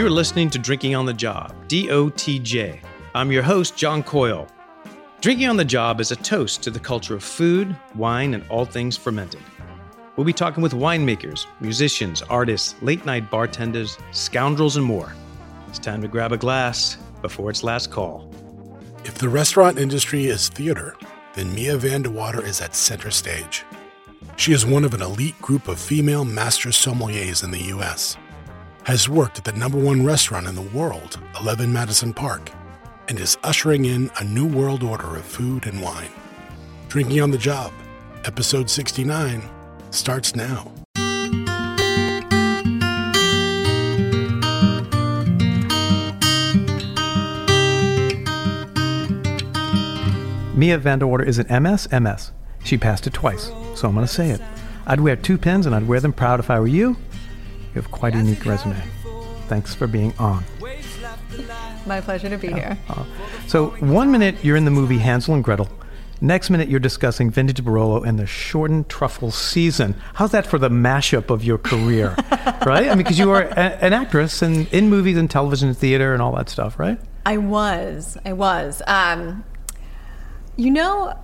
You're listening to Drinking on the Job, DOTJ. I'm your host, John Coyle. Drinking on the Job is a toast to the culture of food, wine, and all things fermented. We'll be talking with winemakers, musicians, artists, late night bartenders, scoundrels, and more. It's time to grab a glass before its last call. If the restaurant industry is theater, then Mia Van de Water is at center stage. She is one of an elite group of female master sommeliers in the U.S., has worked at the number one restaurant in the world, 11 Madison Park, and is ushering in a new world order of food and wine. Drinking on the Job, episode 69, starts now. Mia Van de Water is an MS, MS. She passed it twice, so I'm going to say it. I'd wear two pins and I'd wear them proud if I were you. You have quite a unique resume. Thanks for being on. My pleasure to be here. Uh, so, one minute you're in the movie Hansel and Gretel. Next minute, you're discussing vintage Barolo and the shortened truffle season. How's that for the mashup of your career, right? I mean, because you are a, an actress and in movies and television and theater and all that stuff, right? I was. I was. Um, you know,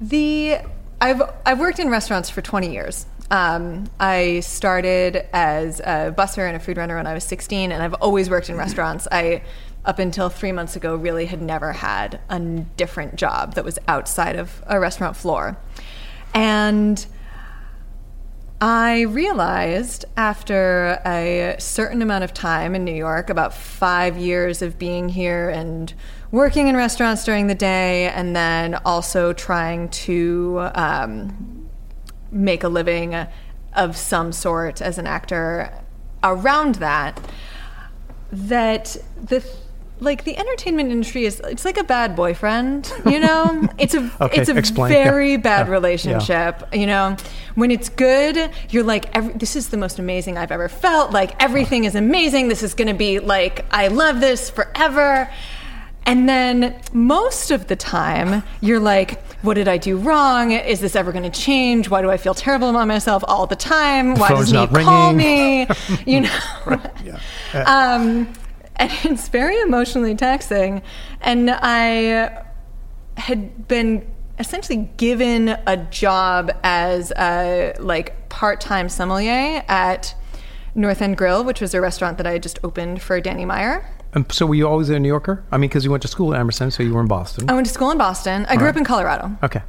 the I've I've worked in restaurants for 20 years. Um, I started as a busser and a food runner when I was 16, and I've always worked in restaurants. I up until three months ago, really had never had a different job that was outside of a restaurant floor. And I realized after a certain amount of time in New York, about five years of being here and working in restaurants during the day, and then also trying to um, make a living of some sort as an actor around that, that the like the entertainment industry is it's like a bad boyfriend you know it's a Okay, it's a explain. very Yeah. bad Yeah. relationship you know when it's good you're like every, this is the most amazing i've ever felt like everything is amazing this is going to be like i love this forever and then most of the time, you're like, what did I do wrong? Is this ever going to change? Why do I feel terrible about myself all the time? Why doesn't he not call me? You know? um, and it's very emotionally taxing. And I had been essentially given a job as a like part-time sommelier at North End Grill, which was a restaurant that I had just opened for Danny Meyer. And so, were you always a New Yorker? I mean, because you went to school at Emerson, so you were in Boston. I went to school in Boston. I grew up in Colorado. Okay.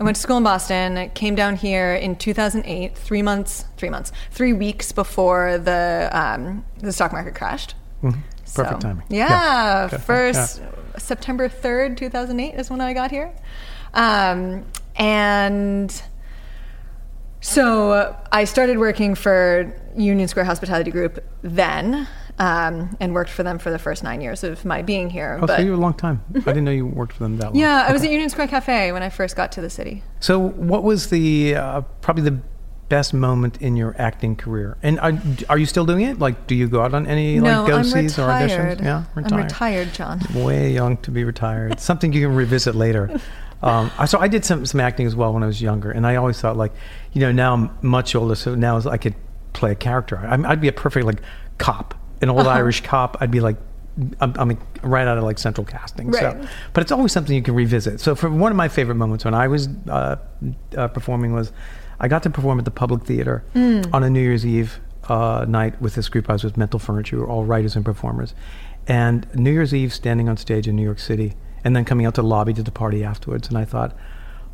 I went to school in Boston, came down here in 2008, three months, three months, three weeks before the um, the stock market crashed. Mm-hmm. Perfect timing. Yeah, Yeah, first September 3rd, 2008 is when I got here. Um, and so I started working for Union Square Hospitality Group then um, and worked for them for the first nine years of my being here. Oh, but so you were a long time. I didn't know you worked for them that long. yeah, I was at Union Square Cafe when I first got to the city. So, what was the uh, probably the best moment in your acting career? And are, are you still doing it? Like, do you go out on any no, like go sees or retired. auditions? Yeah, I'm retired, John. Way young to be retired. Something you can revisit later. Um, so I did some some acting as well when I was younger, and I always thought like, you know, now I'm much older, so now I could play a character. I'm, I'd be a perfect like cop, an old Uh-huh. Irish cop. I'd be like. I'm, I'm right out of like central casting, Right. so but it's always something you can revisit. So, for one of my favorite moments when I was uh, uh, performing was, I got to perform at the Public Theater Mm. on a New Year's Eve uh, night with this group I was with, Mental Furniture, we were all writers and performers, and New Year's Eve standing on stage in New York City, and then coming out to the lobby to the party afterwards, and I thought,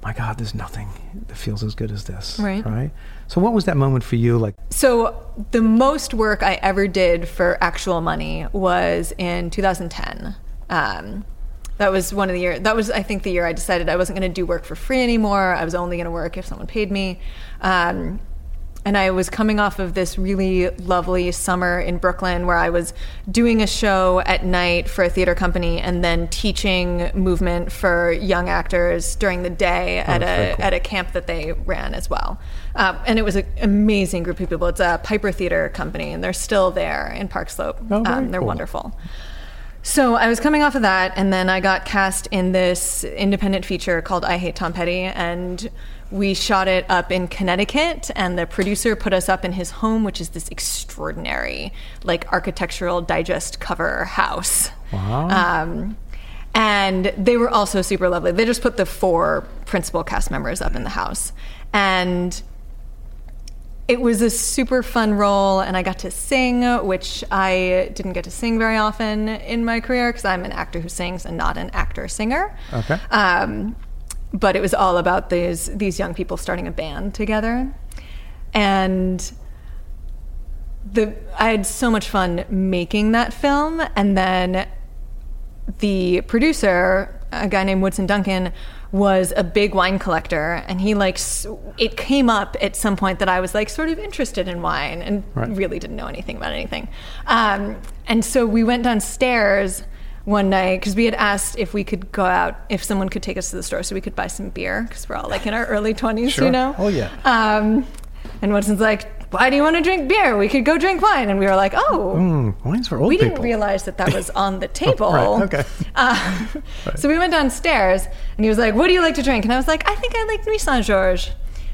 my God, there's nothing that feels as good as this, Right. Right. So, what was that moment for you? Like, So the most work I ever did for actual money was in 2010. Um, that was one of the year. That was, I think, the year I decided I wasn't going to do work for free anymore. I was only going to work if someone paid me. Um, and I was coming off of this really lovely summer in Brooklyn where I was doing a show at night for a theater company and then teaching movement for young actors during the day at a cool. at a camp that they ran as well. Um, and it was an amazing group of people. It's a Piper Theater company, and they're still there in Park Slope. Oh, um, they're cool. wonderful. So I was coming off of that, and then I got cast in this independent feature called I Hate Tom Petty, and we shot it up in Connecticut, and the producer put us up in his home, which is this extraordinary, like architectural digest cover house. Wow. Um, and they were also super lovely. They just put the four principal cast members up in the house, and it was a super fun role and i got to sing which i didn't get to sing very often in my career because i'm an actor who sings and not an actor singer Okay. um, but it was all about these these young people starting a band together and the i had so much fun making that film and then the producer, a guy named Woodson Duncan, was a big wine collector, and he like it came up at some point that I was like sort of interested in wine and Right. really didn't know anything about anything. Um, and so we went downstairs one night because we had asked if we could go out if someone could take us to the store so we could buy some beer because we're all like in our early twenties, Sure. you know. Oh, yeah. Um, and Woodson's like, "Why do you want to drink beer? We could go drink wine." And we were like, "Oh." Mm, wine's for old we people. didn't realize that that was on the table. Right, okay. Uh, So we went downstairs, and he was like, "What do you like to drink?" And I was like, "I think I like Nuits-Saint-Georges."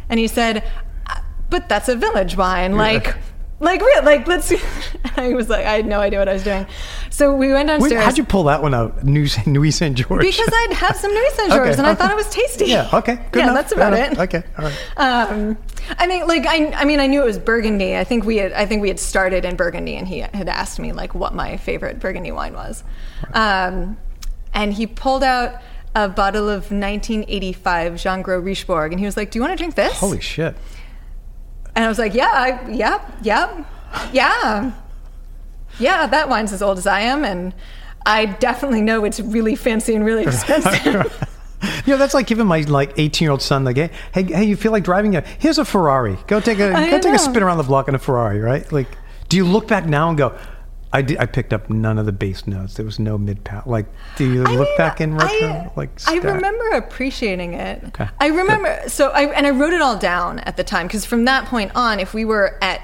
And he said, "Uh, "But that's a village wine, like." Like real, like let's. I was like, I had no idea what I was doing. So we went Wait, downstairs how'd you pull that one out? New Nuit Saint George. because I'd had some Nuits-Saint-Georges Okay, and I thought it was tasty. Yeah. Okay. Good yeah, enough, that's about it. Okay. All right. Um, I mean, like I, I mean, I knew it was Burgundy. I think we had, I think we had started in Burgundy, and he had asked me like what my favorite Burgundy wine was, um, and he pulled out a bottle of 1985 Jean Gros Richebourg, and he was like, "Do you want to drink this?" Holy shit. And I was like, "Yeah, I, yeah, yeah, yeah, yeah. That wine's as old as I am, and I definitely know it's really fancy and really expensive." You know, that's like giving my like 18 year old son like, hey, hey, hey, you feel like driving a here's a Ferrari. Go take a I go take a spin around the block in a Ferrari, right? Like, do you look back now and go, I did, I picked up none of the bass notes. There was no mid pat. Like, do you I look mean, back in retro? I, like, I remember appreciating it. Okay, I remember so I and I wrote it all down at the time because from that point on, if we were at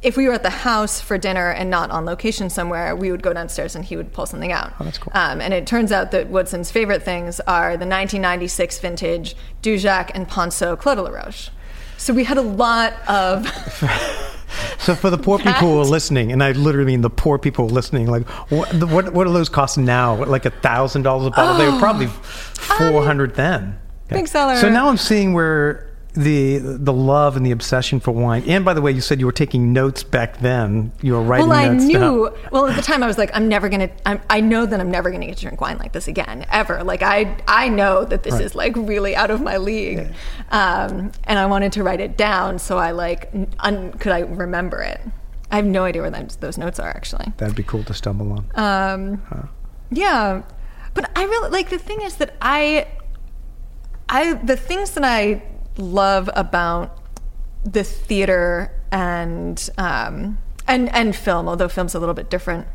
if we were at the house for dinner and not on location somewhere, we would go downstairs and he would pull something out. Oh, that's cool. Um, and it turns out that Woodson's favorite things are the 1996 vintage Dujac and Ponsot Clos de la Roche. So we had a lot of. So for the poor people who are listening, and I literally mean the poor people listening, like what the- what, what do those cost now? Like a thousand dollars a bottle? they were probably oh, um, four hundred then. Oh. Big seller. So now I'm seeing where the the love and the obsession for wine. And by the way, you said you were taking notes back then. You were writing Well, I knew. down. Well, at the time, I was like, I'm never gonna. I'm, I know that I'm never gonna get to drink wine like this again, ever. Like I, I know that this Right. is like really out of my league, um, and I wanted to write it down so I like un, could I remember it. I have no idea where those, those notes are actually. That'd be cool to stumble on. Um, Yeah, but I really like the thing is that I, I the things that I love about the theater and um, and and film, although film's a little bit different,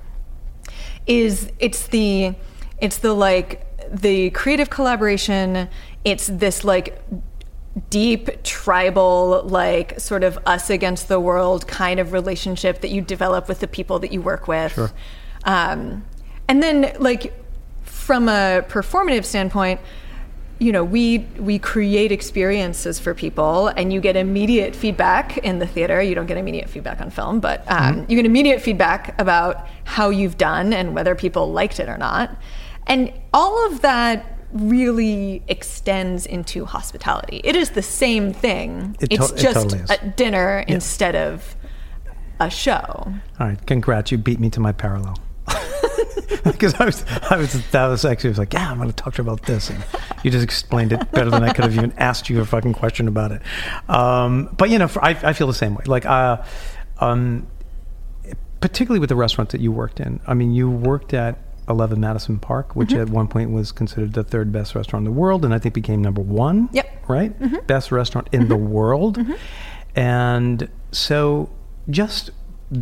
is it's the it's the like the creative collaboration. It's this like deep tribal like sort of us against the world kind of relationship that you develop with the people that you work with Sure. um, and then like from a performative standpoint you know we we create experiences for people and you get immediate feedback in the theater. You don't get immediate feedback on film but um, you get immediate feedback about how you've done and whether people liked it or not. And all of that really extends into hospitality. It is the same thing. It to- it's it just totally is. a dinner instead of a show. All right, congrats, you beat me to my parallel. Because I was, I was, that was actually I was like, yeah, I'm going to talk to you about this, and you just explained it better than I could have even asked you a fucking question about it. Um, but you know, for, I, I feel the same way. Like, uh, um, particularly with the restaurant that you worked in. I mean, you worked at 11 Madison Park, which Mm-hmm. at one point was considered the third best restaurant in the world, and I think became number one. Yep. Mm-hmm. Right, best restaurant in the world, and so just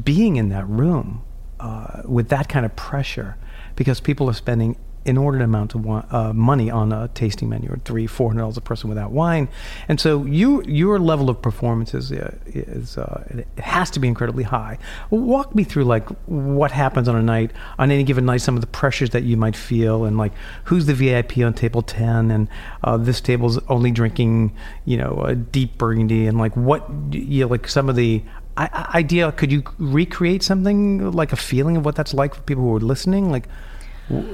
being in that room uh, with that kind of pressure, because people are spending an inordinate amount of wi- uh, money on a tasting menu, or three, four hundred dollars a person without wine, and so you your level of performance is uh, is uh, it has to be incredibly high. Walk me through like what happens on a night on any given night, some of the pressures that you might feel, and like who's the VIP on table ten, and uh, this table's only drinking you know a deep burgundy, and like what you know, like some of the I- idea could you recreate something like a feeling of what that's like for people who are listening? Like I mean,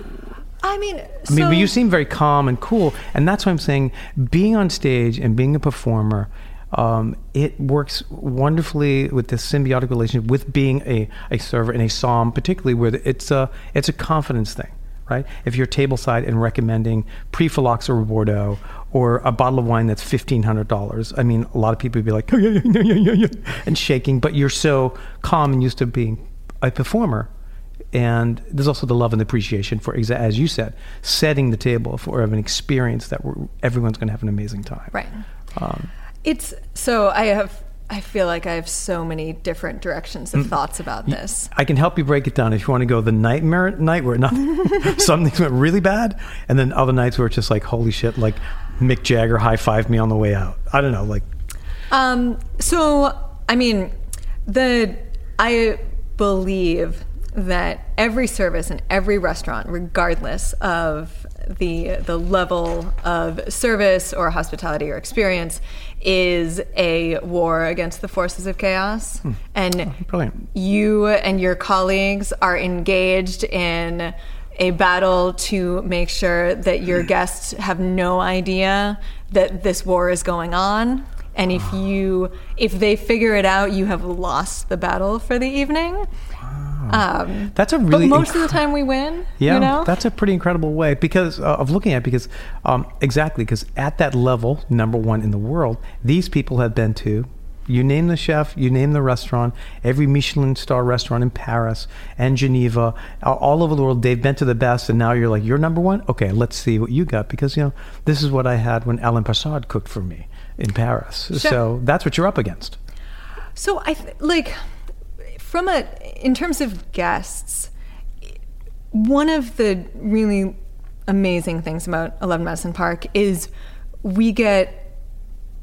I mean, so- but you seem very calm and cool, and that's why I'm saying being on stage and being a performer, um, it works wonderfully with this symbiotic relationship with being a, a server in a somm, particularly where it's a it's a confidence thing, right? If you're tableside and recommending pre-phylloxera Bordeaux or a bottle of wine that's fifteen hundred dollars, I mean, a lot of people would be like, oh, yeah, yeah, yeah, yeah, and shaking, but you're so calm and used to being a performer and there's also the love and appreciation for as you said setting the table for an experience that everyone's going to have an amazing time Right. um, It's so I have. I feel like I have so many different directions Mm. of thoughts about this. i can help you break it down if you want to go the nightmare night where not some things went really bad and then other nights where it's just like holy shit like mick jagger high-fived me on the way out i don't know like Um, so, I mean, the I believe that every service in every restaurant, regardless of the the level of service or hospitality or experience, is a war against the forces of chaos. Hmm. And oh, brilliant. you and your colleagues are engaged in a battle to make sure that your hmm. guests have no idea that this war is going on. And if ah. you if they figure it out you have lost the battle for the evening um, that's a really but most incre- of the time we win Yeah, you know that's a pretty incredible way because uh, of looking at it because um, exactly because at that level, number one in the world, these people have been to. You name the chef, you name the restaurant, every Michelin star restaurant in Paris and Geneva, all over the world, they've been to the best, and now you're like, you're number one. Okay, let's see what you got because you know this is what I had when Alain Passard cooked for me in Paris. So that's what you're up against. So I th- like from a in terms of guests, one of the really amazing things about Eleven Madison Park is we get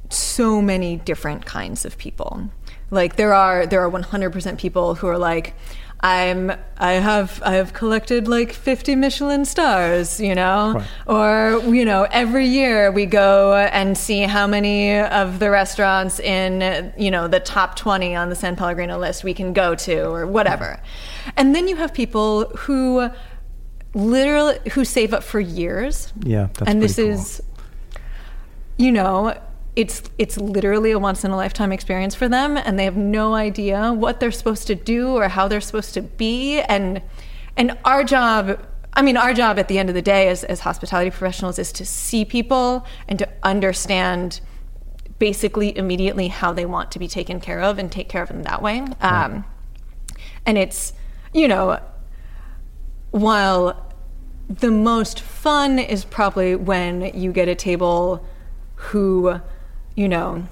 so many different kinds of people. Like there are there are 100% people who are like I'm I have I have collected like 50 Michelin stars, you know. Right. Or you know, every year we go and see how many of the restaurants in you know the top 20 on the San Pellegrino list we can go to or whatever. And then you have people who literally who save up for years. Yeah, that's and this cool. is you know, it's it's literally a once in a lifetime experience for them and they have no idea what they're supposed to do or how they're supposed to be and and our job I mean our job at the end of the day as as hospitality professionals is to see people and to understand basically immediately how they want to be taken care of and take care of them that way. Um, and it's you know while the most fun is probably when you get a table who, you know,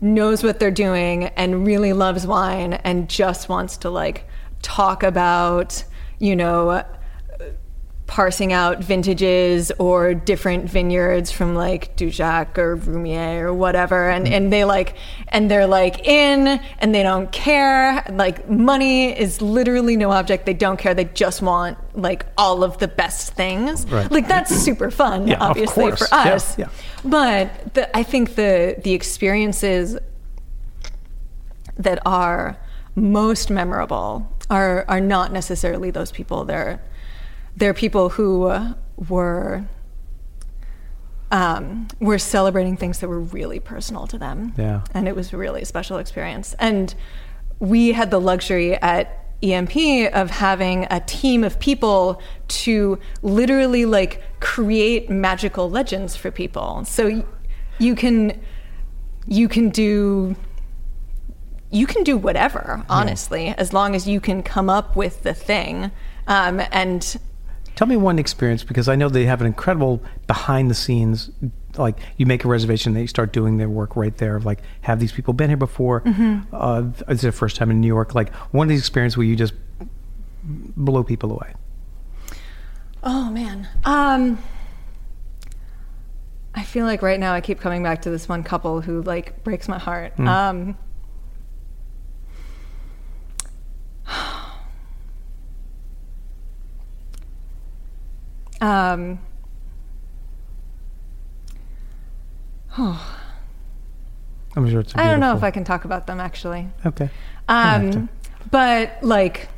knows what they're doing and really loves wine and just wants to like talk about, you know, parsing out vintages or different vineyards from like Dujac or Roumier or whatever. And, mm-hmm. and they like and they're like in and they don't care. Like money is literally no object. They don't care. They just want like all of the best things. Right. like that's super fun Yeah, obviously for Yeah, us. yeah. but the, I think the the experiences that are most memorable are are not necessarily those people. They're they're people who uh, were um, were celebrating things that were really personal to them. Yeah. and it was a really special experience. And we had the luxury at EMP of having a team of people to literally like create magical legends for people. So y- you can you can do you can do whatever honestly as long as you can come up with the thing um, and Tell me one experience because I know they have an incredible behind the scenes. Like you make a reservation, they start doing their work right there. Of like, have these people been here before? Uh, it's their first time in New York. Like one of these experiences where you just blow people away. Oh man. Um I feel like right now I keep coming back to this one couple who like breaks my heart. Hmm. Um Um I'm sure it's. I don't know if I can talk about them actually. Okay. Um, but like,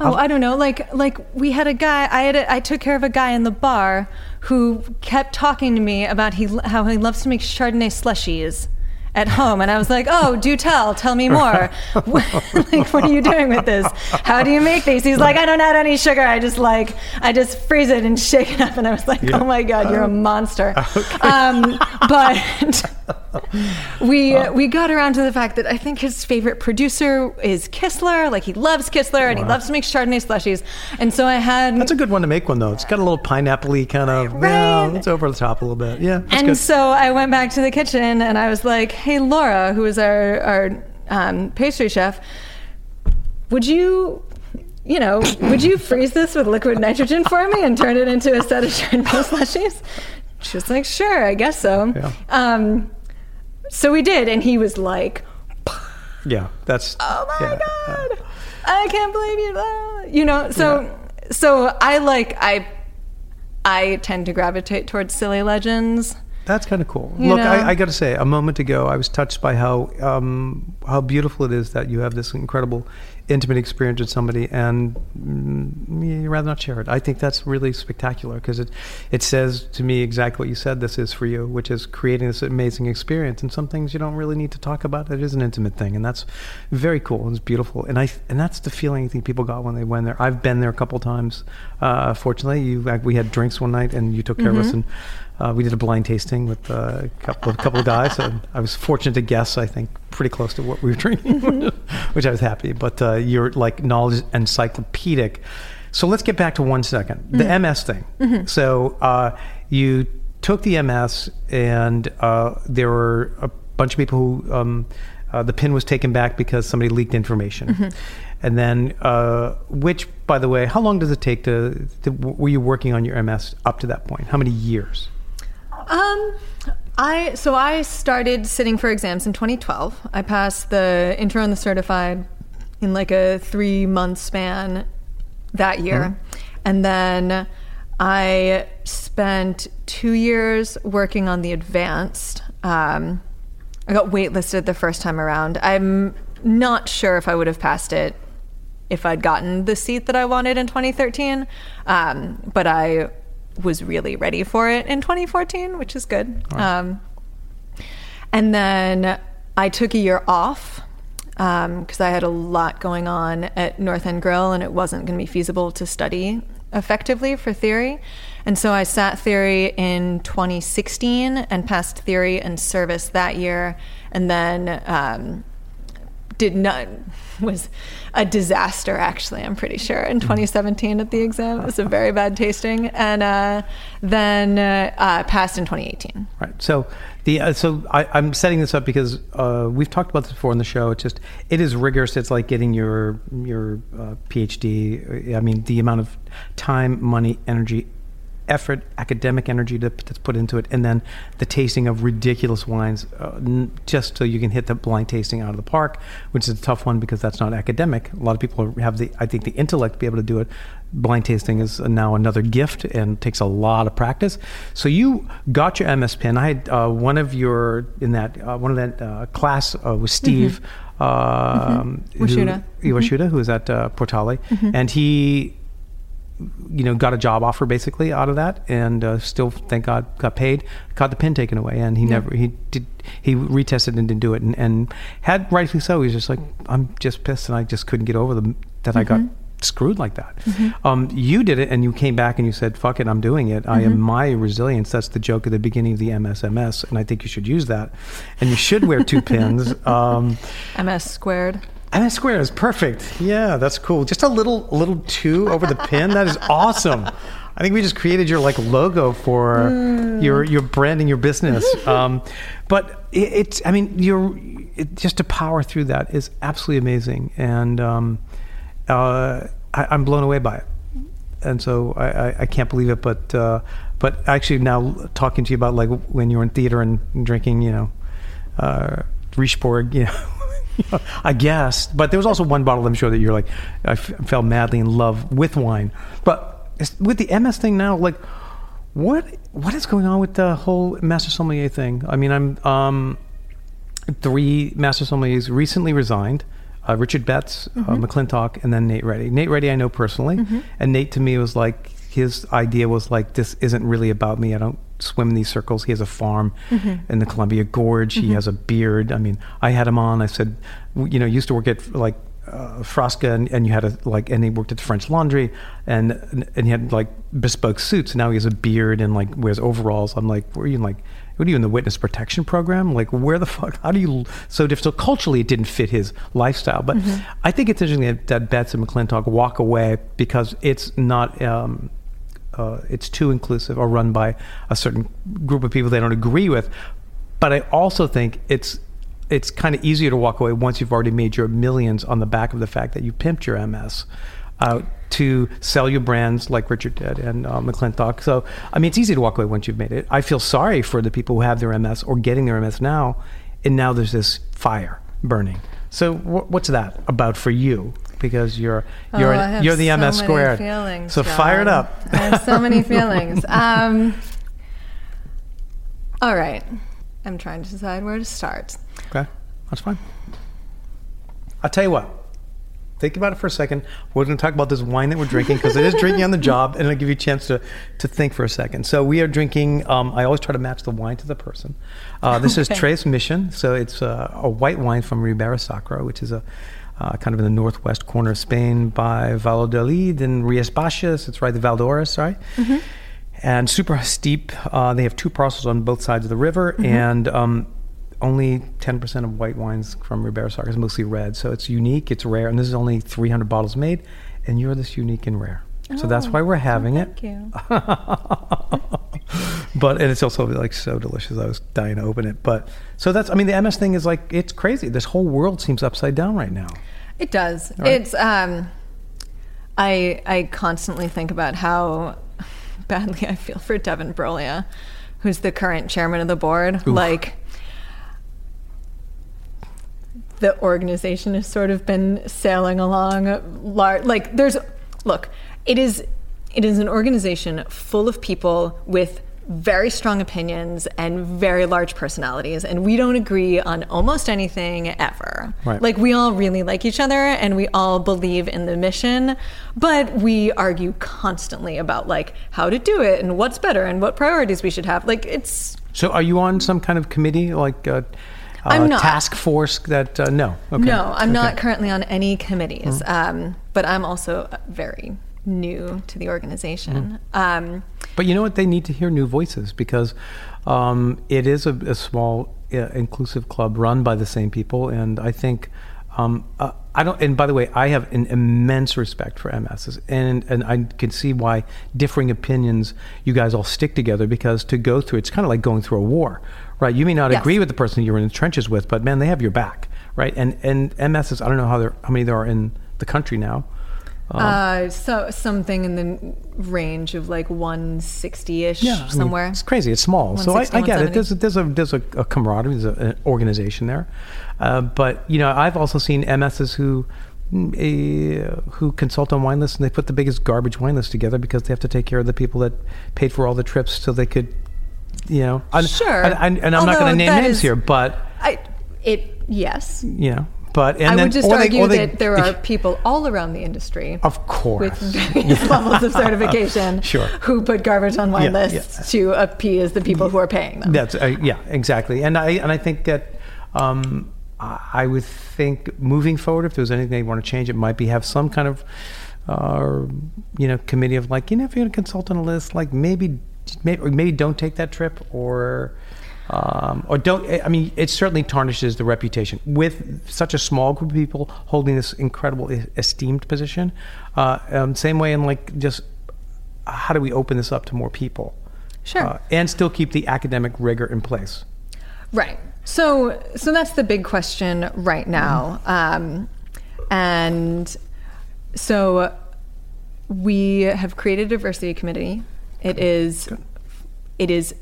oh, I'll- I don't know. Like, like we had a guy. I had. A, I took care of a guy in the bar who kept talking to me about he how he loves to make Chardonnay slushies at home, and I was like, oh, do tell, tell me more. like, what are you doing with this? How do you make these? He's like, I don't add any sugar. I just like, I just freeze it and shake it up. And I was like, oh my god, you're a monster. Um, but we we got around to the fact that I think his favorite producer is Kistler. Like he loves Kistler and he loves to make Chardonnay slushies. And so I had That's a good one to make one though. It's got a little pineapple-y kind of. Yeah, Right. it's over the top a little bit. Yeah. And good. so I went back to the kitchen and I was like, "Hey, Laura, who is our our um, pastry chef, would you?" You know, would you freeze this with liquid nitrogen for me and turn it into a set of Chardonnay slushies? She was like, "Sure, I guess so." Yeah. Um, so we did, and he was like, yeah, that's. oh my yeah. god i can't believe you ah," you know so so i like i i tend to gravitate towards silly legends That's kind of cool. You Look, know? I, I got to say, a moment ago, I was touched by how um, how beautiful it is that you have this incredible, intimate experience with somebody, and mm, you rather not share it. I think that's really spectacular because it it says to me exactly what you said. This is for you, which is creating this amazing experience. And some things you don't really need to talk about. It is an intimate thing, and that's very cool and it's beautiful. And I and that's the feeling I think people got when they went there. I've been there a couple times. Uh, fortunately, you we had drinks one night, and you took care of us and. Uh, we did a blind tasting with uh, a couple, a couple of guys, and I was fortunate to guess. I think pretty close to what we were drinking, which I was happy. But uh, you're like knowledge encyclopedic. So let's get back to one second. The MS thing. So uh, you took the MS, and uh, there were a bunch of people who um, uh, the pin was taken back because somebody leaked information. And then, uh, which, by the way, how long does it take to, to? Were you working on your MS up to that point? How many years? Um i so i started sitting for exams in 2012 i passed the intro and the certified in like a three month span that year. And then i spent two years working on the advanced. Um, I got waitlisted the first time around. I'm not sure if I would have passed it if I'd gotten the seat that I wanted in 2013, um, but I was really ready for it in 2014, which is good. Um, and then I took a year off because I had a lot going on at North End Grill and it wasn't going to be feasible to study effectively for theory. And so I sat theory in 2016 and passed theory and service that year. And then um, did not was a disaster actually i'm pretty sure in 2017 at the exam it was a very bad tasting and uh, then uh, uh, passed in 2018 Right. So the uh, so I, I'm setting this up because uh, we've talked about this before on the show. It's just it is rigorous. It's like getting your your uh, PhD. I mean, the amount of time, money, energy, effort, academic energy that, that's put into it, and then the tasting of ridiculous wines, uh, n- just so you can hit the blind tasting out of the park, which is a tough one because that's not academic. A lot of people have the, I think, the intellect to be able to do it. Blind tasting is now another gift and takes a lot of practice. So you got your MS pin. I had uh, one of your in that uh, one of that uh, class uh, was Steve. Um, who- Washuta. Washuta, who was at uh, Portale, and he you know, got a job offer basically out of that, and uh, still, thank God, got paid. Got the pin taken away, and he never he did he retested and didn't do it, and, and had rightfully so. He was just like, I'm just pissed, and I just couldn't get over the that I got screwed like that. Um, you did it, and you came back and you said, "Fuck it, I'm doing it. I am my resilience." That's the joke at the beginning of the MSMS, and I think you should use that, and you should wear two pins. Um, ms squared MS square is perfect. Yeah, that's cool. Just a little little two over the pin. That is awesome. I think we just created your like logo for your your branding your business. Um, but it, it's I mean you're it, just to power through that is absolutely amazing, and um, uh, I, I'm blown away by it. and so I, I, I can't believe it. But uh, but actually now talking to you about like when you were in theater and drinking, you know, uh, Richebourg, you know. I guess, but there was also one bottle I'm sure that you're like, I f- fell madly in love with wine. But with the MS thing now, like, what what is going on with the whole master sommelier thing? I mean, I'm um, three master sommeliers recently resigned. Uh, Richard Betts, uh, McClintock, and then Nate Ready. Nate Ready I know personally, and Nate to me was like his idea was like this isn't really about me. I don't swim in these circles. He has a farm in the Columbia Gorge. He has a beard. I mean, I had him on. I said, you know, used to work at like uh, Frasca, and, and you had a like, and he worked at the French Laundry, and and he had like bespoke suits. Now he has a beard and like wears overalls. I'm like, were you in, like, what are you in the witness protection program? Like, where the fuck? How do you so different? So culturally, it didn't fit his lifestyle. But I think it's interesting that, that Betts and McClintock walk away because it's not. Um, uh, it's too inclusive or run by a certain group of people they don't agree with. But I also think it's it's kind of easier to walk away once you've already made your millions on the back of the fact that you pimped your MS out to sell your brands like Richard did and uh, McClintock. So I mean, it's easy to walk away once you've made it. I feel sorry for the people who have their MS or getting their MS now, and now there's this fire burning. So wh- what's that about for you? Because you're you're Oh, have you're the so MS squared. Feelings, so fire it up. I have so many feelings. Um, all right, I'm trying to decide where to start. Okay, that's fine. I'll tell you what. Think about it for a second. We're going to talk about this wine that we're drinking because it is drinking on the job, and I'll give you a chance to, to think for a second. So we are drinking. Um, I always try to match the wine to the person. Uh, this is Okay. Tres Mission. So it's uh, a white wine from Ribera Sacra, which is a uh, kind of in the northwest corner of Spain by Valladolid and Rias Baixas. It's right the Valdeorras, right? And super steep. Uh, they have two parcels on both sides of the river, and um, only 10% of white wines from Ribera Sacra is mostly red. So it's unique, it's rare, and this is only 300 bottles made, and you're this unique and rare. So that's Oh, why we're having it. Thank you. but and it's also like so delicious. I was dying to open it. But so that's I mean the MS thing is like it's crazy. This whole world seems upside down right now. It does. right. It's um I I constantly think about how badly I feel for Devon Broglie, who's the current chairman of the board. Like the organization has sort of been sailing along lar- like there's look, it is it is an organization full of people with very strong opinions and very large personalities and we don't agree on almost anything ever. Right. Like we all really like each other and we all believe in the mission, but we argue constantly about like how to do it and what's better and what priorities we should have. Like it's So are you on some kind of committee like uh, uh, I'm not. task force that uh, no okay. No, I'm not currently on any committees, um, but I'm also very new to the organization. Um, But you know what? They need to hear new voices because um, it is a, a small, uh, inclusive club run by the same people, and I think um, uh, I don't. And by the way, I have an immense respect for MSs, and and I can see why differing opinions. You guys all stick together because to go through it's kind of like going through a war, right? You may not Yes. agree with the person you're in the trenches with, but man, they have your back, right? And and MSs, I don't know how there how many there are in the country now. Uh, so something in the range of like 160-ish I mean, somewhere. it's crazy. It's small, so I, I get it. There's a, there's a there's a, a camaraderie, there's a, an organization there. Uh, but you know, I've also seen MSs who eh, who consult on wine lists and they put the biggest garbage wine list together because they have to take care of the people that paid for all the trips so they could, you know. And, Sure. And, I'm not going to name names is- here, but I, it yes. you know, but and I then would just or they- argue they- that there are people all around the industry of course, with various levels of certification Sure. who put garbage on wine Yeah, lists to appease the people who are paying them. That's uh, yeah, exactly. And I and I think that um, I would think moving forward, if there's anything they want to change, it might be have some kind of uh, you know committee of like you know if you're going to consult on a list, like maybe maybe maybe don't take that trip or. Um, or don't. I mean, it certainly tarnishes the reputation with such a small group of people holding this incredible esteemed position. Uh, um, same way in like just how do we open this up to more people? Sure. uh, and still keep the academic rigor in place. Right. So, so that's the big question right now. Um, and so we have created a diversity committee. It is it is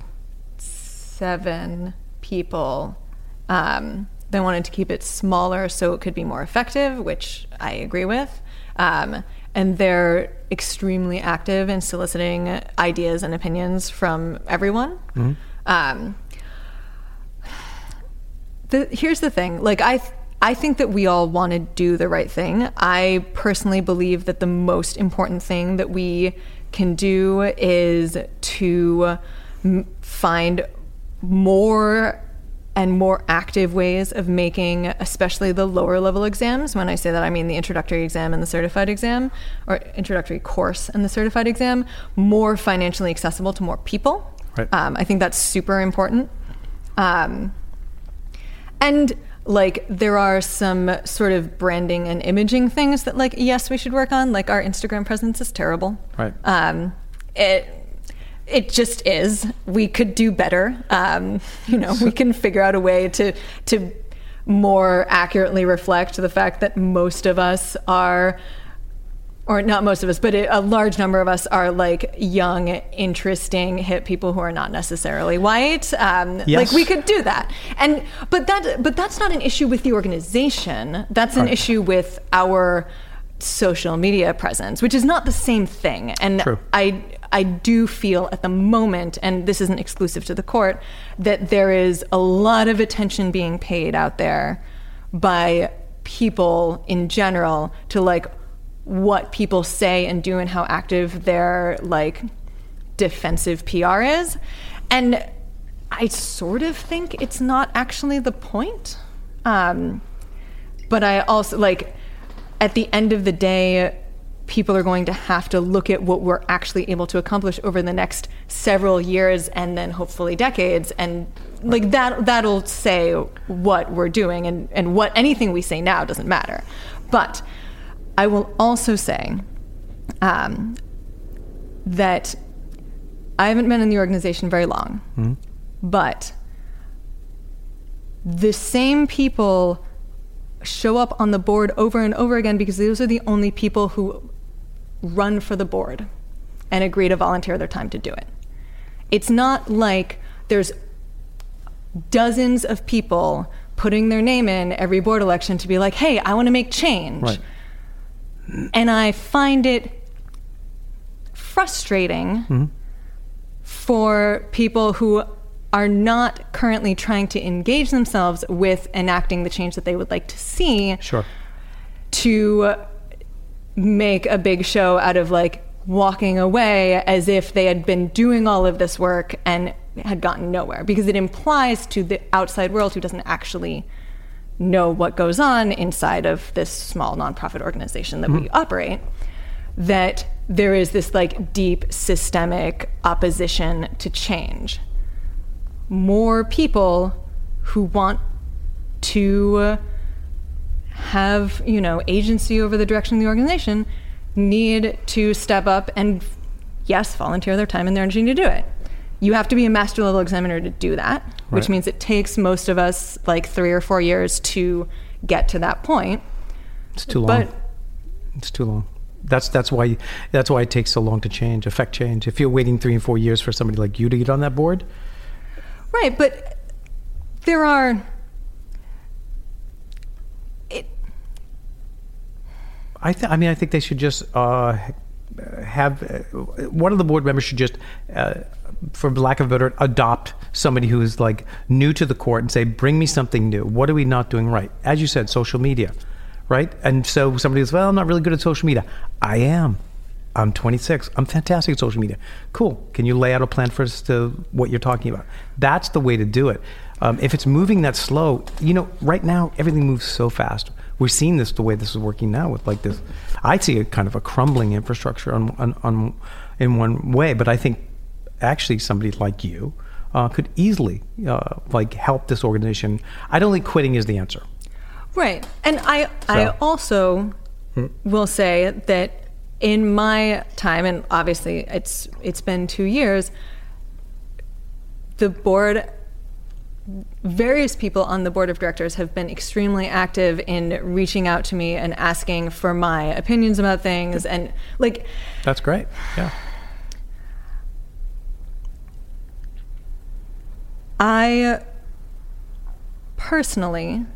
seven people. Um, they wanted to keep it smaller so it could be more effective, which I agree with. Um, and they're extremely active in soliciting ideas and opinions from everyone. Um, the, here's the thing like i th- i think that we all want to do the right thing i personally believe that the most important thing that we can do is to m- find more and more active ways of making especially the lower level exams. When i say that i mean the introductory exam and the certified exam or introductory course and the certified exam more financially accessible to more people. Right. um, i think that's super important. Um, and like there are some sort of branding and imaging things that like yes we should work on. Like our instagram presence is terrible. Right. um it it just is we could do better um you know we can figure out a way to to more accurately reflect the fact that most of us are or not most of us, but a large number of us are like young, interesting, hip people who are not necessarily white. Um, Yes. Like we could do that, and but that but that's not an issue with the organization. That's an Right. issue with our social media presence, which is not the same thing. And True. I I do feel at the moment, and this isn't exclusive to the court, that there is a lot of attention being paid out there by people in general to like what people say and do and how active their like defensive PR is. And I sort of think it's not actually the point. Um, but I also like at the end of the day, people are going to have to look at what we're actually able to accomplish over the next several years and then hopefully decades. And like that that'll say what we're doing and, and what anything we say now doesn't matter. But i will also say um, that i haven't been in the organization very long. But the same people show up on the board over and over again because those are the only people who run for the board and agree to volunteer their time to do it. It's not like there's dozens of people putting their name in every board election to be like, hey, I want to make change. Right. And I find it frustrating mm-hmm. for people who are not currently trying to engage themselves with enacting the change that they would like to see Sure. to make a big show out of like walking away as if they had been doing all of this work and had gotten nowhere. Because it implies to the outside world who doesn't actually know what goes on inside of this small nonprofit organization that we hmm. operate that there is this like deep systemic opposition to change. More people who want to have you know agency over the direction of the organization need to step up and yes volunteer their time and their energy to do it you have to be a master level examiner to do that which means it takes most of us like three or four years to get to that point It's too long. but It's too long. That's that's why that's why it takes so long to change, affect change. If you're waiting three and four years for somebody like you to get on that board, Right, but there are. I th- I mean, I think they should just uh, have uh, one of the board members should just, uh, for lack of a better, adopt somebody who is like new to the court and say, "Bring me something new. What are we not doing right?" As you said, social media, right? And so somebody goes, "Well, I'm not really good at social media." I am. I'm 26. I'm fantastic at social media. Cool. Can you lay out a plan for us to what you're talking about? That's the way to do it. Um, if it's moving that slow, you know, right now everything moves so fast. We're seeing this the way this is working now with like this. I see a kind of a crumbling infrastructure on, on, on in one way, but I think actually somebody like you uh, could easily uh, like help this organization. I don't think quitting is the answer. right, and I I So- also will say that in my time, and obviously it's it's been two years. The board various people on the board of directors have been extremely active in reaching out to me and asking for my opinions about things and like That's great. Yeah. I personally,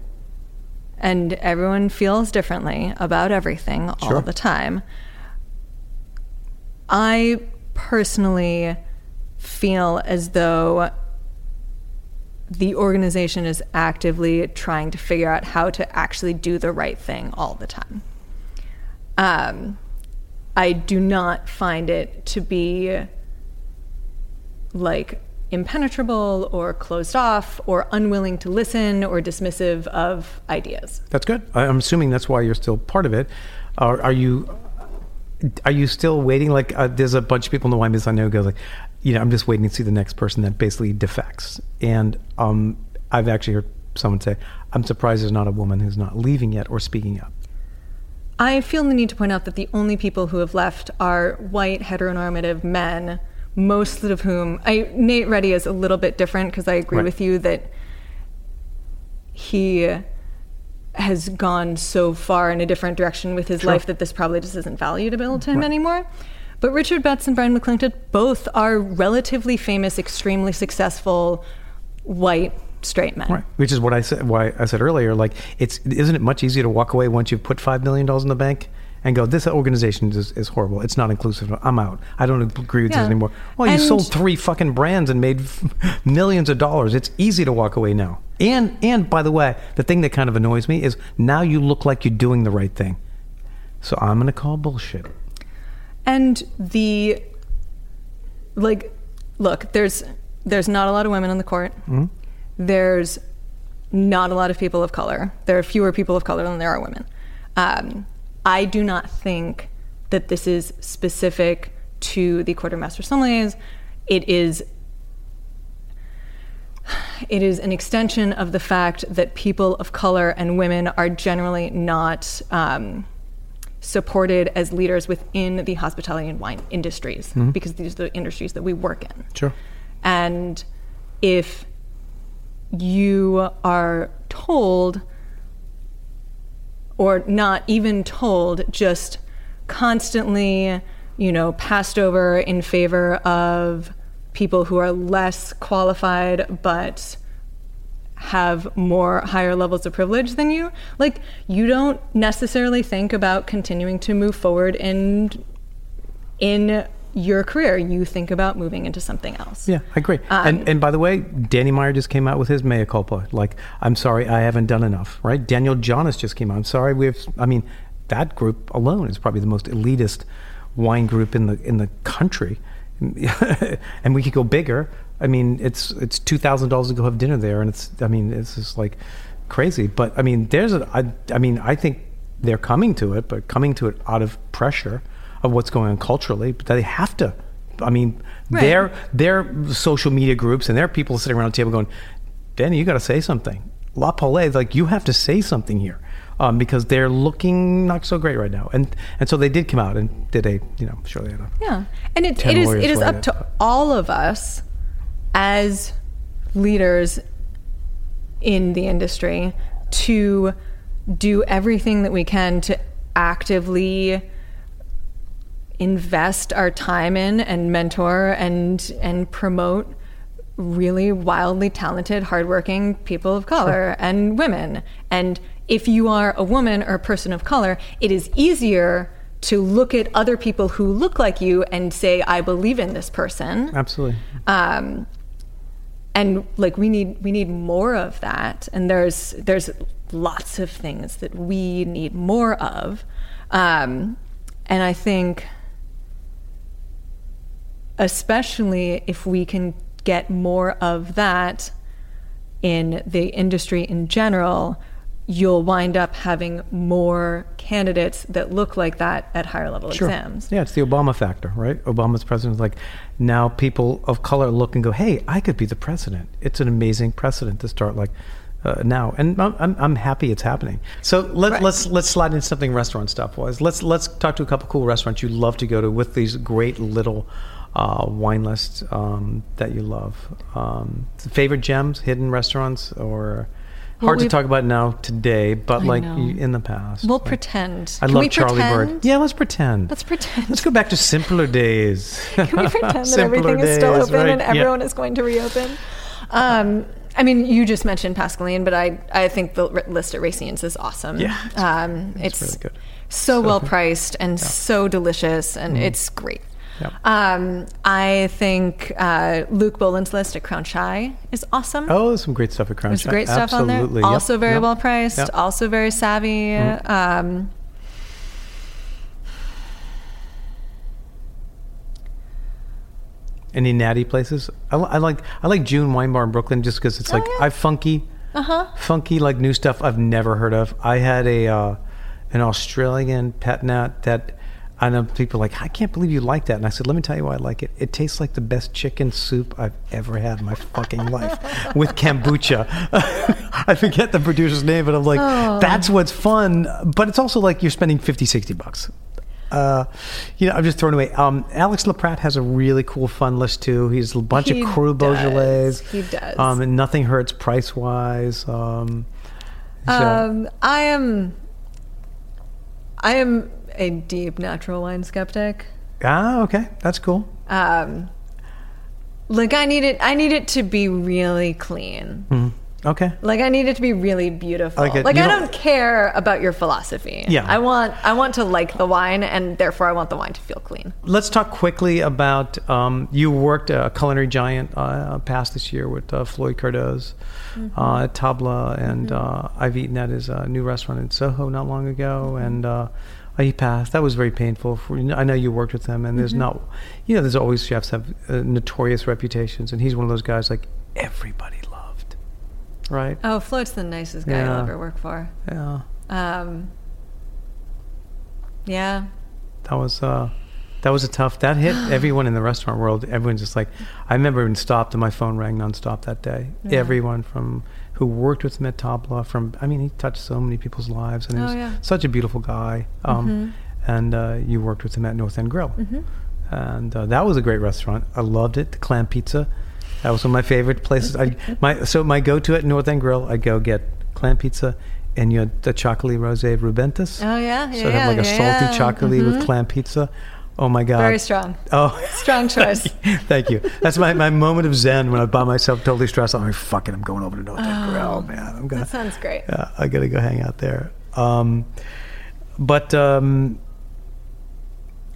and everyone feels differently about everything all Sure. the time. I personally feel as though the organization is actively trying to figure out how to actually do the right thing all the time. Um, I do not find it to be like impenetrable or closed off or unwilling to listen or dismissive of ideas. That's good. I'm assuming that's why you're still part of it. Are, are you? Are you still waiting? Like, uh, there's a bunch of people in the wine business I know go like, you know, I'm just waiting to see the next person that basically defects. And um, I've actually heard someone say, I'm surprised there's not a woman who's not leaving yet or speaking up. I feel the need to point out that the only people who have left are white heteronormative men, most of whom I Nate Ready is a little bit different because I agree Right. with you that he has gone so far in a different direction with his Sure. life that this probably just isn't valuable to him Right. anymore. But Richard Betts and Brian McClintic both are relatively famous, extremely successful white straight men. Right. Which is what I said. Why I said earlier. Like, it's isn't it much easier to walk away once you've put five million dollars in the bank and go, this organization is, is horrible. It's not inclusive. I'm out. I don't agree with Yeah. this anymore. Well, you And- sold three fucking brands and made millions of dollars. It's easy to walk away now. And and by the way, the thing that kind of annoys me is now you look like you're doing the right thing. So I'm going to call bullshit. And the like look there's there's not a lot of women on the court. There's not a lot of people of color. There are fewer people of color than there are women. Um, i do not think that this is specific to the Court of Master Sommeliers it is it is an extension of the fact that people of color and women are generally not um, supported as leaders within the hospitality and wine industries mm-hmm. because these are the industries that we work in. Sure. And if you are told, or not even told, just constantly, you know, passed over in favor of people who are less qualified but have more higher levels of privilege than you like you don't necessarily think about continuing to move forward in in your career you think about moving into something else Yeah, I agree. Um, and and by the way, Danny Meyer just came out with his mea culpa. Like, I'm sorry, I haven't done enough. Right? Daniel Johnnes just came out. I'm sorry, we've. I mean, that group alone is probably the most elitist wine group in the in the country, and we could go bigger. I mean, it's it's two thousand dollars to go have dinner there, and it's. I mean, it's just like crazy. But I mean, there's a. I, I mean, I think they're coming to it, but coming to it out of pressure of what's going on culturally. But they have to. I mean, Right. their their social media groups and their people sitting around the table going, Danny, you got to say something. La Paulée, like you have to say something here. Um, because they're looking not so great right now, and and so they did come out and did a you know sure they had a Yeah, and it, it is it is up to all of us as leaders in the industry to do everything that we can to actively invest our time in and mentor and and promote really wildly talented hardworking people of color and women. And if you are a woman or a person of color it is easier to look at other people who look like you and say i believe in this person. Absolutely. um, and like we need we need more of that. And there's there's lots of things that we need more of. Um, and i think especially if we can get more of that in the industry in general you'll wind up having more candidates that look like that at higher level Sure. exams Yeah, it's the Obama factor, right? Obama's president is like, now people of color look and go, hey, I could be the president. It's an amazing precedent to start like uh, now, and I'm, I'm, I'm happy it's happening. So let, Right. let's let's slide into something restaurant stuff wise. Let's let's talk to a couple cool restaurants you love to go to with these great little uh, wine lists um, that you love. Um, favorite gems, hidden restaurants, or Well, hard to talk about now today, but I like know. in the past. We'll Like, pretend. I Can love Charlie Bird. Yeah, let's pretend. Let's pretend. Let's go back to simpler days. Can we pretend that everything is still open right? and Yeah. everyone is going to reopen? Um, I mean, you just mentioned Pascaline, but I I think the list at Racine's is awesome. Yeah, it's- um, it's it's, really good. so well priced and so delicious, and it's great. Yeah. Um, I think uh, Luke Boland's list at Crown Shy is awesome. Oh, there's some great stuff at Crown There's Shy. great stuff on Absolutely. there. Yep. Also very Yep. well priced. Also very savvy. Um, Any natty places? I, I like I like June Wine Bar in Brooklyn just because it's Oh, like yeah. I funky, uh-huh. funky like new stuff I've never heard of. I had a uh, an Australian pet nat that I know people are like I can't believe you like that, and I said let me tell you why I like it. It tastes like the best chicken soup I've ever had in my fucking life with kombucha. I forget the producer's name, but I'm like Oh. that's what's fun. But it's also like you're spending 50, 60 bucks. Uh, you know, I'm just throwing away. Um, Alex LaPratt has a really cool fun list too. He's a bunch He of Cru Beaujolais. He does. Um, and nothing hurts price wise. Um, so- Um, I am. I am a deep natural wine skeptic. ah, okay, that's cool. Um, like I need it. I need it to be really clean. Mhm. Okay. Like I need it to be really beautiful. Like Like, it- I don't- don't care about your philosophy. Yeah. I want. I want to like the wine, and therefore I want the wine to feel clean. Let's talk quickly about um, you worked a culinary giant uh, past this year with uh, Floyd Cardoz uh, at Tabla, and uh, I've eaten at his uh, new restaurant in Soho not long ago, and uh, he passed. That was very painful. For, I know you worked with him, and there's not, you know, there's always chefs have uh, notorious reputations, and he's one of those guys like everybody loved, right? Oh, Floyd's the nicest guy Yeah. I'll ever work for. Yeah, Um, yeah. that was. Uh, that was a tough. That hit everyone in the restaurant world. Everyone's just like, I remember when stopped and my phone rang nonstop that day. Yeah. Everyone from who worked with him at Tabla, from I mean, he touched so many people's lives, and he Oh, was yeah. such a beautiful guy. Um, And uh, you worked with him at North End Grill, and uh, that was a great restaurant. I loved it. The clam pizza, that was one of my favorite places. I my so my go-to at North End Grill, I go get clam pizza. And you had the Txakoli rosé Rubentis. Oh yeah. Yeah. So I have like a yeah, salty yeah. Txakoli with clam pizza. Oh my god! Very strong. Oh, Strong choice. Thank you. That's my, my moment of zen when I'm by myself, totally stressed. I'm like, fuck it, I'm going over to North End Grill, man. I'm gonna, Oh, That sounds great. yeah, I gotta go hang out there. Um, but um,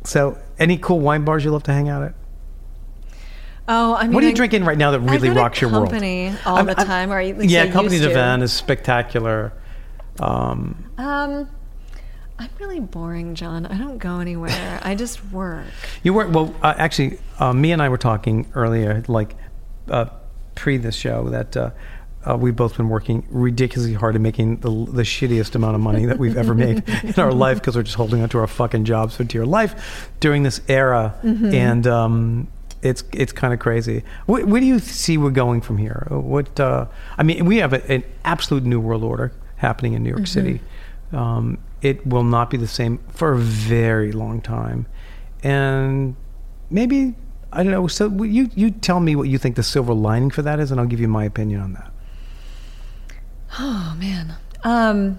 so, any cool wine bars you love to hang out at? Oh, I mean, what are you I- drinking right now that really rocks your world? Company all I'm- the I'm- time, or at least yeah, I Company used to. Divan is spectacular. Um, Um, I'm really boring, John. I don't go anywhere. I just work. You work. well. Uh, actually, uh, me and I were talking earlier, like uh, pre this show, that uh, uh, we've both been working ridiculously hard at making the, the shittiest amount of money that we've ever made in our life because we're just holding onto our fucking jobs for dear life during this era, and um, it's it's kind of crazy. Where, where do you see we're going from here? What uh, I mean, we have a, an absolute new world order happening in New York City. Um, it will not be the same for a very long time, and maybe I don't know. So you you tell me what you think the silver lining for that is, and I'll give you my opinion on that. Oh man. Um,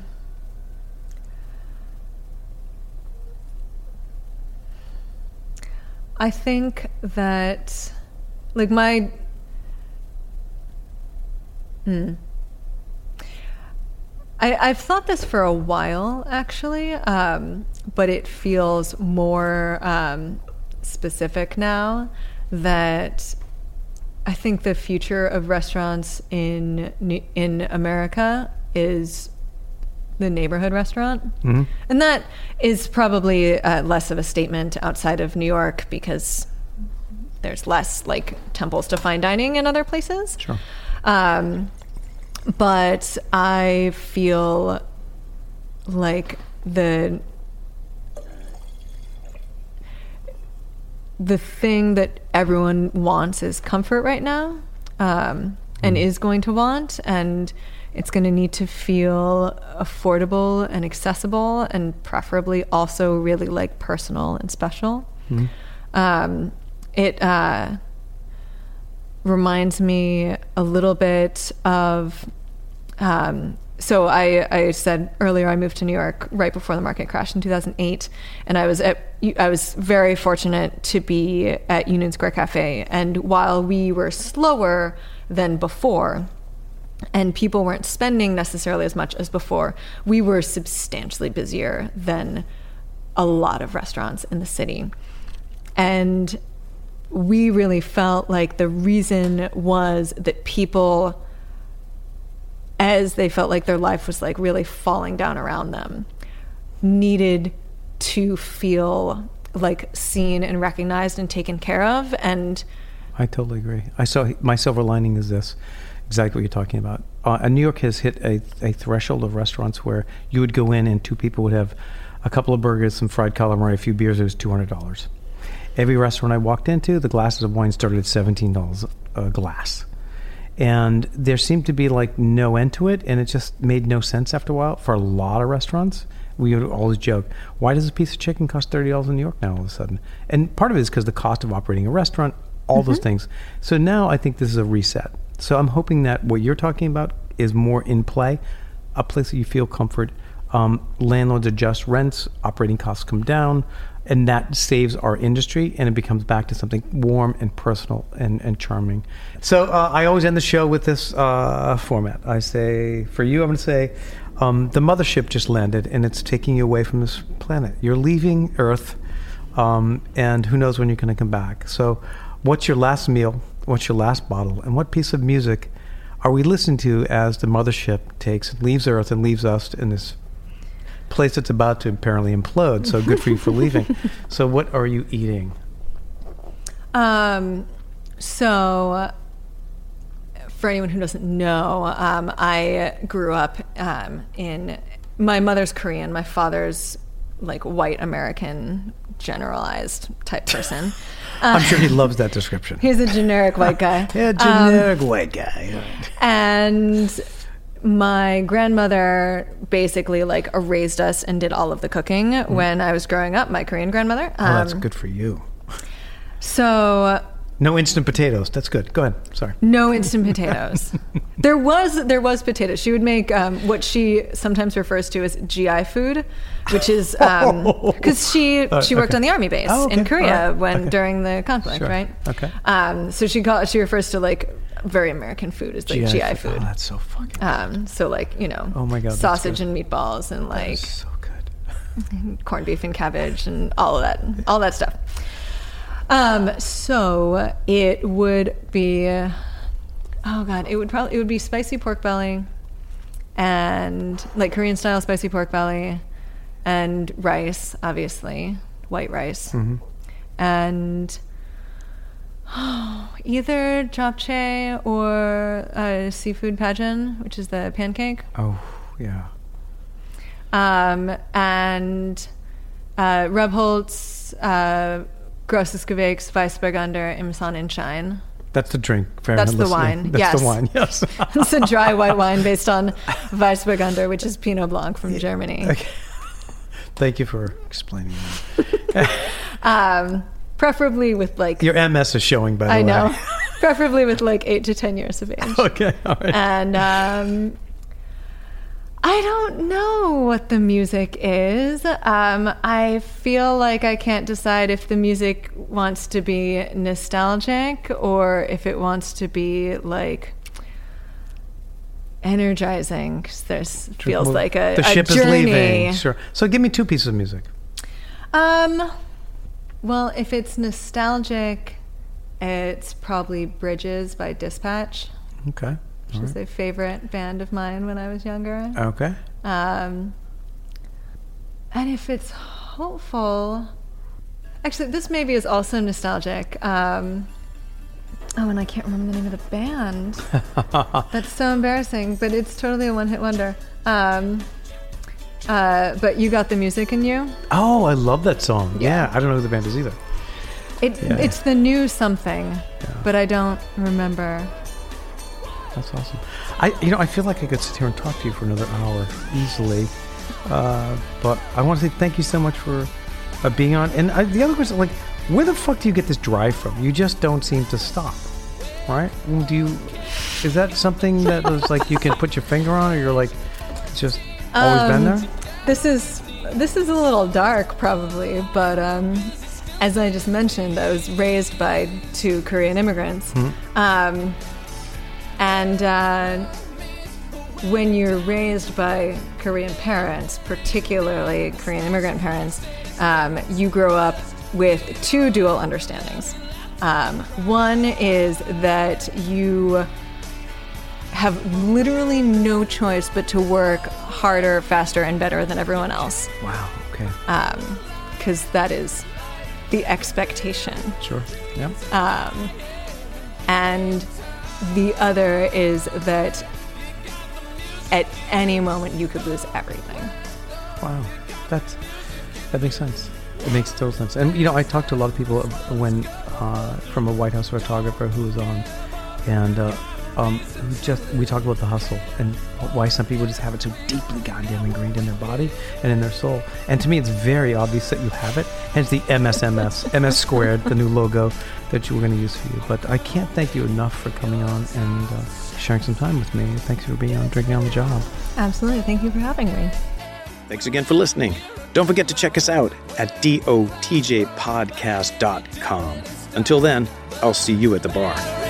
I think that, like my. Hmm. I, I've thought this for a while, actually, um, but it feels more um, specific now that I think the future of restaurants in in America is the neighborhood restaurant, Mhm. and that is probably uh, less of a statement outside of New York because there's less like temples to fine dining in other places. Sure. Um, but I feel like the the thing that everyone wants is comfort right now, um, and is going to want, and it's going to need to feel affordable and accessible, and preferably also really like personal and special. Um, it uh, reminds me a little bit of. Um, so I, I said earlier I moved to New York right before the market crashed in 2008, and I was at I was very fortunate to be at Union Square Cafe. And while we were slower than before, and people weren't spending necessarily as much as before, we were substantially busier than a lot of restaurants in the city. And we really felt like the reason was that people, as they felt like their life was like really falling down around them, needed to feel like seen and recognized and taken care of. And I totally agree. I saw my silver lining is this exactly what you're talking about. Uh, New York has hit a, a threshold of restaurants where you would go in and two people would have a couple of burgers, some fried calamari, a few beers. It was two hundred dollars. Every restaurant I walked into, the glasses of wine started at seventeen dollars a glass, and there seemed to be like no end to it, and it just made no sense after a while for a lot of restaurants. We would always joke, why does a piece of chicken cost thirty dollars in New York now all of a sudden? And part of it is because the cost of operating a restaurant, all those things. So now I think this is a reset. So I'm hoping that what you're talking about is more in play, a place that you feel comfort. Um, landlords adjust rents, operating costs come down, and that saves our industry, and it becomes back to something warm and personal and, and charming. So uh, I always end the show with this uh, format. I say, for you, I'm going to say, um, the mothership just landed, and it's taking you away from this planet. You're leaving Earth, um, and who knows when you're going to come back. So, what's your last meal? What's your last bottle? And what piece of music are we listening to as the mothership takes and leaves Earth and leaves us in this place that's about to apparently implode? So good for you for leaving. So what are you eating? Um, so, uh, for anyone who doesn't know, um, I grew up um, in. My mother's Korean. My father's like white American, generalized type person. I'm sure he loves that description. He's a generic white guy. Yeah, generic white guy. and my grandmother basically like raised us and did all of the cooking when I was growing up. My Korean grandmother. Oh, that's Um, good for you. So No instant potatoes. That's good. Go ahead. Sorry. no instant potatoes. there was there was potatoes. She would make um, what she sometimes refers to as GI food, which is because she she worked okay. on the army base Oh, okay. in Korea right. when Okay. during the conflict, Sure. right? Okay. Um, so she call she refers to like very American food is like GI, food. Oh, that's so fucking. Um, so like you know, Oh my God, sausage and meatballs and like so good. corned beef and cabbage and all of that, all that stuff. Um, so it would be, oh god, it would probably it would be spicy pork belly, and like Korean style spicy pork belly, and rice, obviously white rice, Mm-hmm. and either japchae or uh, seafood pajeon, which is the pancake. Oh, yeah. Um, and uh, Rebholz, uh, Grosses Gewächs, Weissburgunder, Im Sonnenschein. That's the drink. That's the listening. wine, That's yes. the wine. Yes. It's a dry white wine based on Weissburgunder, which is Pinot Blanc from Germany. Okay. Thank you for explaining that. Um, preferably with like, Your MS is showing, by the I way. know, preferably with like eight to 10 years of age. Okay. All right. and um, I don't know what the music is. Um, I feel like I can't decide if the music wants to be nostalgic or if it wants to be like energizing. 'cause there's feels like a, the a ship journey. is leaving. Sure. So give me two pieces of music. Um, well, if it's nostalgic, it's probably Bridges by Dispatch, Okay. which is a favorite band of mine when I was younger. Okay. Um, and if it's hopeful, actually, this maybe is also nostalgic. Um, oh, and I can't remember the name of the band. That's so embarrassing, but it's totally a one-hit wonder. Um, uh, but you got the music in you. Oh, I love that song. Yeah. Yeah. I don't know who the band is either. It, Yeah. It's the new something, but I don't remember. That's awesome. I, you know, I feel like I could sit here and talk to you for another hour easily, uh, but I want to say thank you so much for uh, being on. And I, the other question, like, Where the fuck do you get this drive from? You just don't seem to stop, right? Do you? Is that something that was like you can put your finger on, or you're like just always been Um, there? This is this is a little dark, probably, but um, as I just mentioned, I was raised by two Korean immigrants, um, and uh, when you're raised by Korean parents, particularly Korean immigrant parents, um, you grow up with two dual understandings. Um, one is that you have literally no choice but to work harder, faster, and better than everyone else, Wow. Okay. because that is the expectation. sure. Yeah. Um, And the other is that at any moment you could lose everything. Wow, that's that makes sense. It makes total sense. And you know, I talked to a lot of people when uh, from a White House photographer who was on, and uh, um, just we talked about the hustle and why some people just have it so deeply goddamn ingrained in their body and in their soul. And to me, it's very obvious that you have it. Hence the MSMS, MS squared, the new logo that you were going to use for you. But I can't thank you enough for coming on and uh, sharing some time with me. Thanks for being on Drinking on the Job. Absolutely. Thank you for having me. Thanks again for listening. Don't forget to check us out at dotjpodcast.com. Until then, I'll see you at the bar.